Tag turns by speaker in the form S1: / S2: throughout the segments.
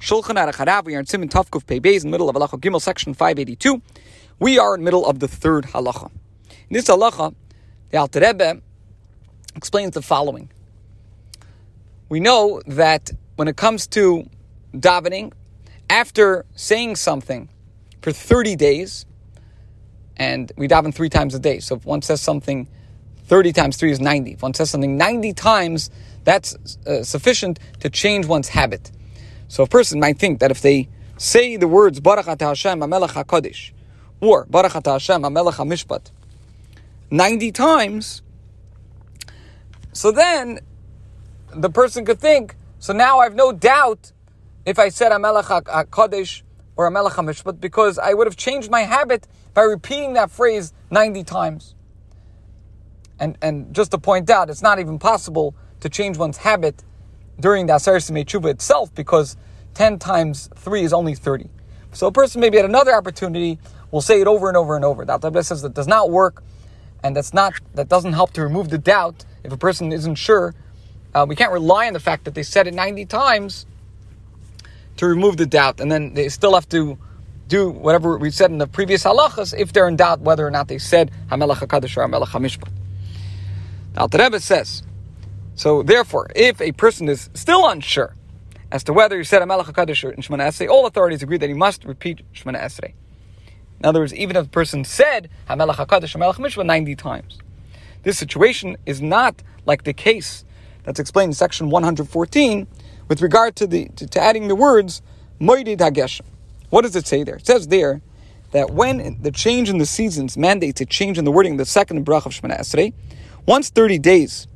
S1: Shulchan Aruch Harav. We are in Simon Tavkuf Beis, in the middle of Halacha Gimel, section 582. We are in the middle of the third halacha. In this halacha, the Alter Rebbe explains the following. We know that when it comes to davening, after saying something for 30 days, and we daven three times a day. So if one says something 30 times 3 is 90. If one says something 90 times, that's uh, sufficient to change one's habit. So a person might think that if they say the words Baruch Ata Hashem HaMelech HaKadosh or Baruch Ata Hashem HaMelech HaMishpat 90 times, so then the person could think, so now I have no doubt if I said HaMelech HaKadosh or HaMelech HaMishpat because I would have changed my habit by repeating that phrase 90 times. And, and just to point out, it's not even possible to change one's habit during the Aser Tshuva itself because 10 times 3 is only 30. So a person maybe at another opportunity will say it over and over and over. The Alter says that does not work and that's not that doesn't help to remove the doubt if a person isn't sure. Uh, we can't rely on the fact that they said it 90 times to remove the doubt and then they still have to do whatever we said in the previous halachas if they're in doubt whether or not they said Hamelach HaKadosh or Hamelach HaMishpat. The Alter Rebbe says, so therefore, if a person is still unsure as to whether he said Amelech HaKadosh or Shemoneh Esrei, all authorities agree that he must repeat Shemoneh Esrei. In other words, even if the person said Hamelech HaKadosh Hamelech Mishpah 90 times. This situation is not like the case that's explained in section 114 with regard to the to, to adding the words Morid HaGeshem. What does it say there? It says there that when the change in the seasons mandates a change in the wording of the second bracha of Shemoneh Esrei, once 30 days,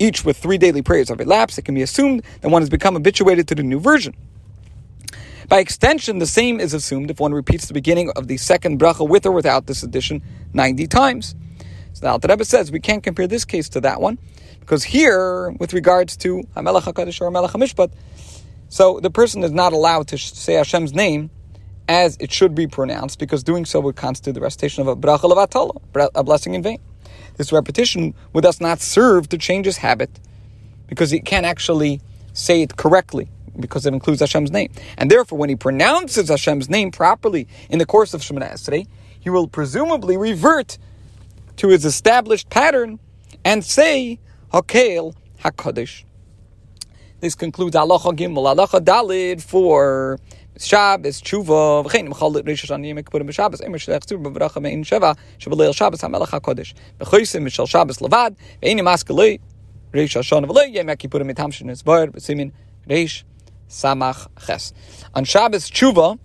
S1: each with three daily prayers, have elapsed, it can be assumed that one has become habituated to the new version. By extension, the same is assumed if one repeats the beginning of the second bracha with or without this addition 90 times. So the Alter Rebbe says we can't compare this case to that one, because here, with regards to Hamelach HaKadosh or Hamelach HaMishpat, so the person is not allowed to say Hashem's name as it should be pronounced, because doing so would constitute the recitation of a bracha levatala, a blessing in vain. This repetition would thus not serve to change his habit because he can't actually say it correctly because it includes Hashem's name. And therefore, when he pronounces Hashem's name properly in the course of Shemoneh Esrei, he will presumably revert to his established pattern and say Hakel Hakadosh. This concludes Halacha Gimel, Halacha Dalid for Shabbos, Tshuva, v'chein Kippurim b'Shabbos, Emer Shlech Tzur b'Varacha Mein Sheva, Shabbos HaKodesh, Shabbos Levad, Kippurim Mitam B'Simin Samach Ches. On Shabbos Tshuva,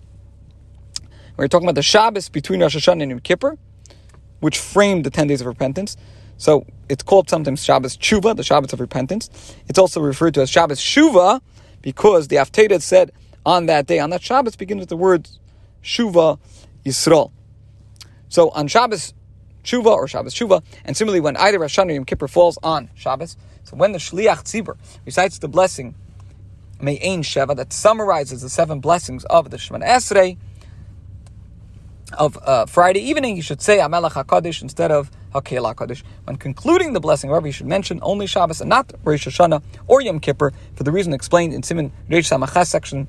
S1: we're talking about the Shabbos between Rosh Hashanah and Yom Kippur, which framed the 10 days of repentance. So it's called sometimes Shabbos Tshuva, the Shabbos of repentance. It's also referred to as Shabbos Shuva because the Haftarah said on that day, on that Shabbos, begins with the words Shuva Yisrael. So on Shabbos Shuva or Shabbos Shuva, and similarly when either Rosh Hashanah or Yom Kippur falls on Shabbos, so when the Shliach Tzibur recites the blessing Me'ein Sheva that summarizes the seven blessings of the Shemoneh Esrei of uh, Friday evening, you should say Amelach HaKadosh instead of Hakel HaKadosh. When concluding the blessing, however, you should mention only Shabbos and not Rosh Hashanah or Yom Kippur for the reason explained in Simon Reish Samachas section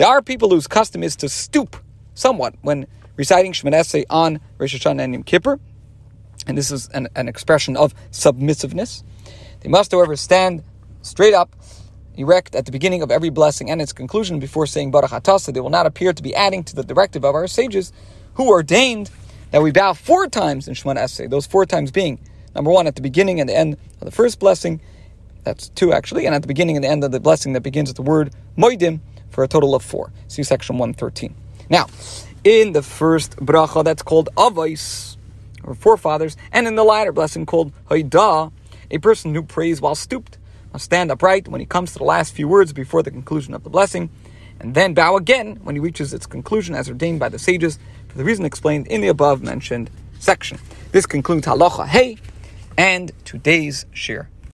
S1: There are people whose custom is to stoop somewhat when reciting Shemoneh on Rosh Hashanah and Yom Kippur, and this is an, an expression of submissiveness. They must, however, stand straight up, erect at the beginning of every blessing and its conclusion before saying Baruch Atah, so they will not appear to be adding to the directive of our sages who ordained that we bow four times in Shemoneh Esrei, those four times being, number one, at the beginning and the end of the first blessing, that's two actually, and at the beginning and the end of the blessing that begins with the word Moedim, for a total of four. See section 113. Now, in the first bracha that's called Avos, or forefathers, and in the latter blessing called Haidah, a person who prays while stooped must stand upright when he comes to the last few words before the conclusion of the blessing, and then bow again when he reaches its conclusion as ordained by the sages for the reason explained in the above mentioned section. This concludes Halacha Hey and today's shiur.